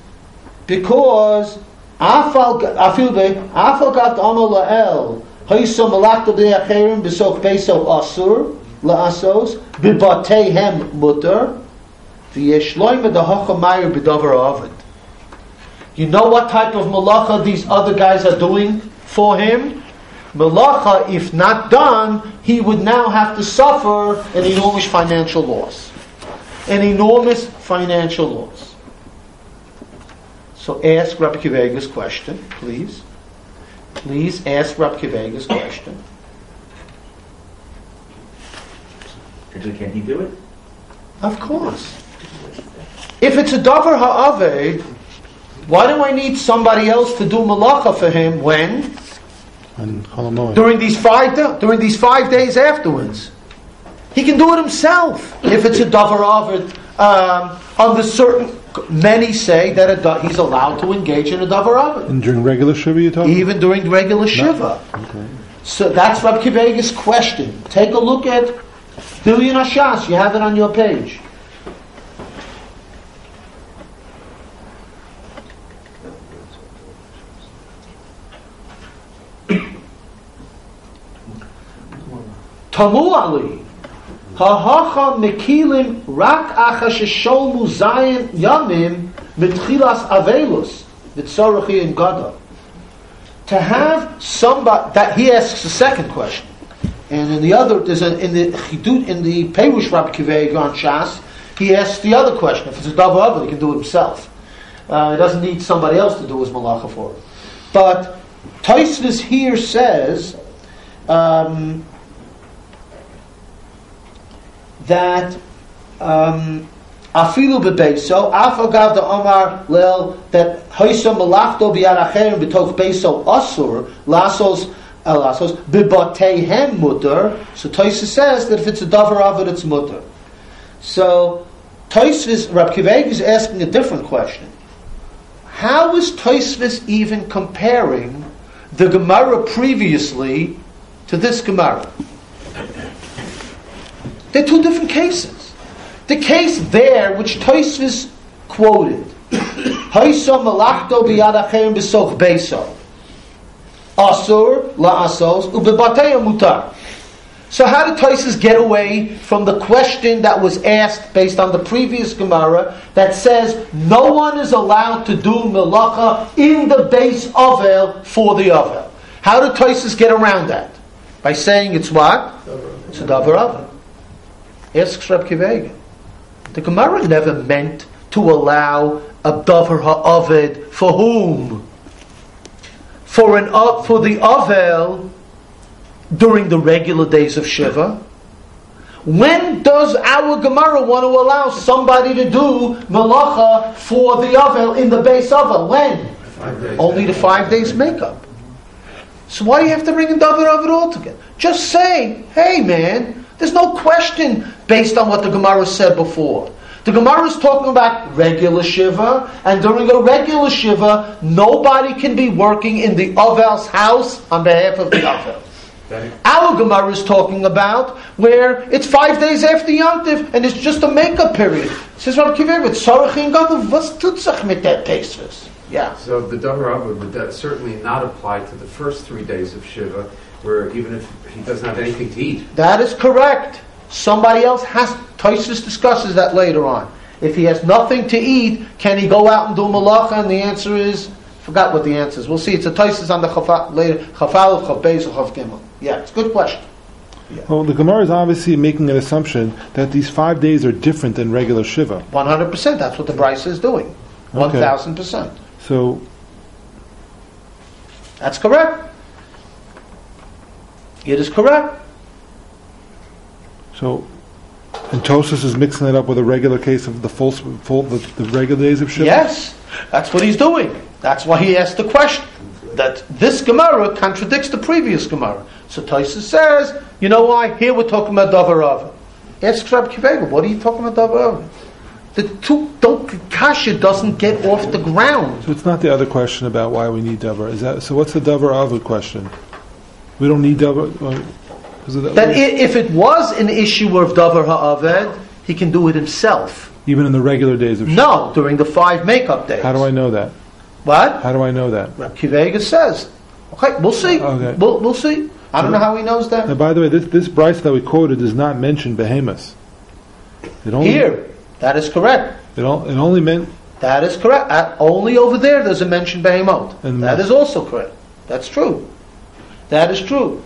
because afal afil be afal gat amal lael hayso malakta be acherim besoch beso asur laasos bibateihem mutter v'yeshloim v'dahachamayir b'davar avid. You know what type of malacha these other guys are doing for him? Malacha, if not done, he would now have to suffer an enormous financial loss. An enormous financial loss. So ask Rabbi Akiva Eiger's question, please. Please ask Rabbi Akiva Eiger's question. Can he do it? Of course. If it's a davar ha'ave, why do I need somebody else to do malacha for him when? During these five da- during these five days afterwards. He can do it himself if it's a davar avid. Um, under certain, many say that a, da- he's allowed to engage in a davar avid, And during regular Shiva, you're talking? even during regular shiva. Okay. So that's Rabbi Akiva Eiger's question. Take a look at Gilyon HaShas. You have it on your page. Tamu Ali. Mekilim rak zayin yamim mitchilas avelus in gada. To have somebody that he asks a second question, and in the other there's a in the chidut in the Perush Rabbi Akiva Eiger on Shas, he asks the other question. If it's a double oven, he can do it himself. Uh, he doesn't need somebody else to do his malacha for him. But Taisvis here says. Um, that um, afilu bebeso afagav the omar lel that hoysa malachto biyad acherim b'tov beso asur lasos uh, lasos bibatehem mutter. So Toisa says that if it's a davar it, it's mutter. So Toisvis Rab Akiva Eiger is asking a different question. How is Toisvis even comparing the Gemara previously to this Gemara? They're two different cases. The case there, which Toisvis quoted. Asur. So how did Toisvis get away from the question that was asked based on the previous Gemara that says no one is allowed to do melacha in the base ovel for the ovel? How did Toisvis get around that? By saying it's what? It's a davar ovel. Asks Reb Akiva Eiger. The Gemara never meant to allow a davar ha'aved for whom? For an uh, for the avel during the regular days of Shiva. When does our Gemara want to allow somebody to do malacha for the avel in the base avel? When? Five. Only the five days makeup. So why do you have to bring in davar of it all together? Just say, hey man, there's no question based on what the Gemara said before. The Gemara is talking about regular Shiva, and during a regular Shiva, nobody can be working in the Avel's house on behalf of the. That- Our Gemara is talking about where it's five days after Yontif, and it's just a makeup period. Says Rabbi Akiva Eiger, with Sorach and Gadol, was tut sich mit der? Yeah. So the Davar would that certainly not apply to the first three days of Shiva, where even if he doesn't have anything to eat, That is correct. Somebody else has. Toisus discusses that later on. If he has nothing to eat, can he go out and do malacha? And the answer is, forgot what the answer is. We'll see. It's a Toisus on the chafa, later. Chafal, Chav Beis, or Chav Gimel. Yeah, it's a good question. Well, the Gemara is obviously making an assumption that these five days are different than regular Shiva. 100%. That's what the Brisa is doing. Okay. 1000%. So, That's correct. It is correct. so, and Tosus is mixing it up with a regular case of the full, full the, the regular days of Shiva. Yes, that's what he's doing. That's why he asked the question. that this Gemara contradicts the previous Gemara. So Taisa says, you know why? Here we're talking about Davar Ava. Ask Rabbi Akiva Eiger, what are you talking about Davar Ava? The two, don't, Kasha doesn't get off the ground. So it's not the other question about why we need davar. Is that so? What's the davar avu question? We don't need davar. uh, That i- if it was an issue of Davar Ha'aved, he can do it himself. even in the regular days of No, during the five makeup days. How do I know that? What? How do I know that? Akiva Eiger says. Okay, we'll see. Okay. We'll, we'll see. I don't know how he knows Now, that. by the way, this this Brisa that we quoted does not mention behemoths. It only Here, that is correct. It, all, it only meant That is correct. Uh, only over there does it mention Behemoth. That is also correct. That's true. That is true.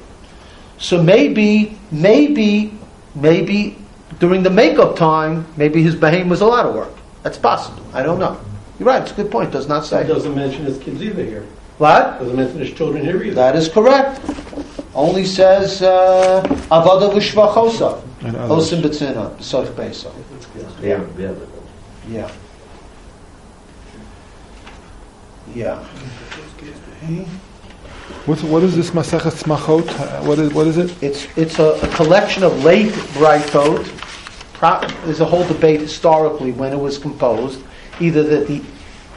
So maybe, maybe, maybe during the makeup time, maybe his Behem was a lot of work. That's possible. I don't know. You're right. It's a good point. Does not It say. doesn't mention his kids either here. What? Doesn't mention his children here either. That is correct. Only says uh, Avada v'shvachosa. and others. Osim b'tzina. B'soch beisa. Yeah, yeah. Yeah. Yeah. What's, what is this Maseches Smachot? Uh, What is what is it? It's, it's a, a collection of late Brightot. Pro- There's a whole debate historically when it was composed. Either that the,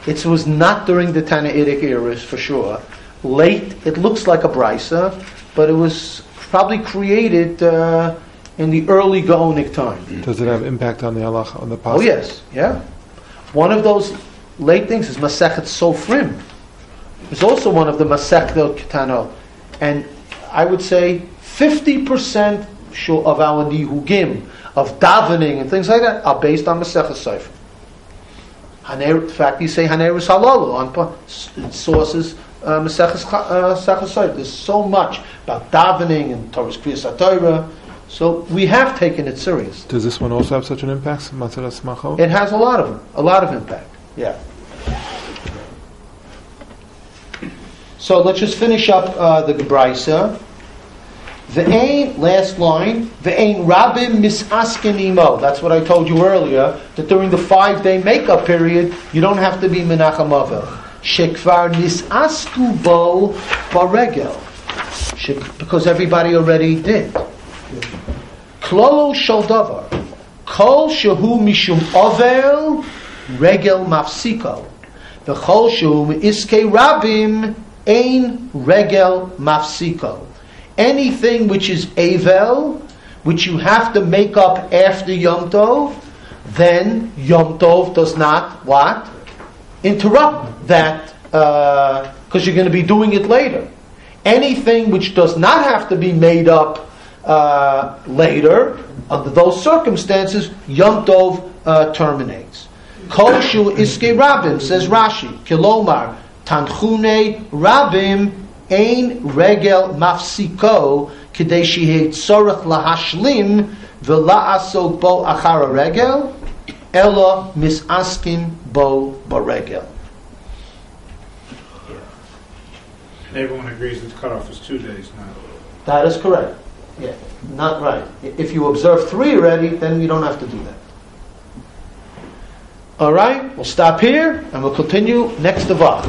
it was not during the Tannaitic eras for sure. Late, it looks like a brisa, but it was probably created uh, in the early Gaonic time. Does it have impact on the halacha on the pasuk? Oh yes, yeah. One of those late things is Masechet Sofrim. It's also one of the Masechet Ketano, and I would say fifty percent of our nihugim of davening and things like that are based on Masechet Sofrim. Haner, in fact, you say Hanerus Halalu on sources uh, uh. There's so much about davening and Torah's Kriyas HaTorah. So we have taken it serious. Does this one also have such an impact? It has a lot of them, a lot of impact. Yeah. So let's just finish up uh, the Gebraisa. The ain last line. The ain rabim misaskin imo. That's what I told you earlier. That during the five day makeup period, you don't have to be menachem avel. Shekvar nisasku bo baregel. Because everybody already did. Klolo shel davar. Kol shehu mishum ovel regel mafsiko. V'chol shehu iske rabim ein regel mafsiko. Anything which is avel, which you have to make up after Yom Tov, then Yom Tov does not what interrupt that because you're going to be doing it later. Anything which does not have to be made up uh, later, under those circumstances, Yom Tov uh, terminates. Kol shu iske rabim, says Rashi, kilomar, tanchune rabim ein regel mafsiko, kidei shihei tzorach lahashlim, v'la'asok bo achara regel, elo misaskim bo baregel. Everyone agrees that the cutoff is two days now. That is correct. Yeah, not right. If you observe three already, then you don't have to do that. All right, we'll stop here and we'll continue next Avah.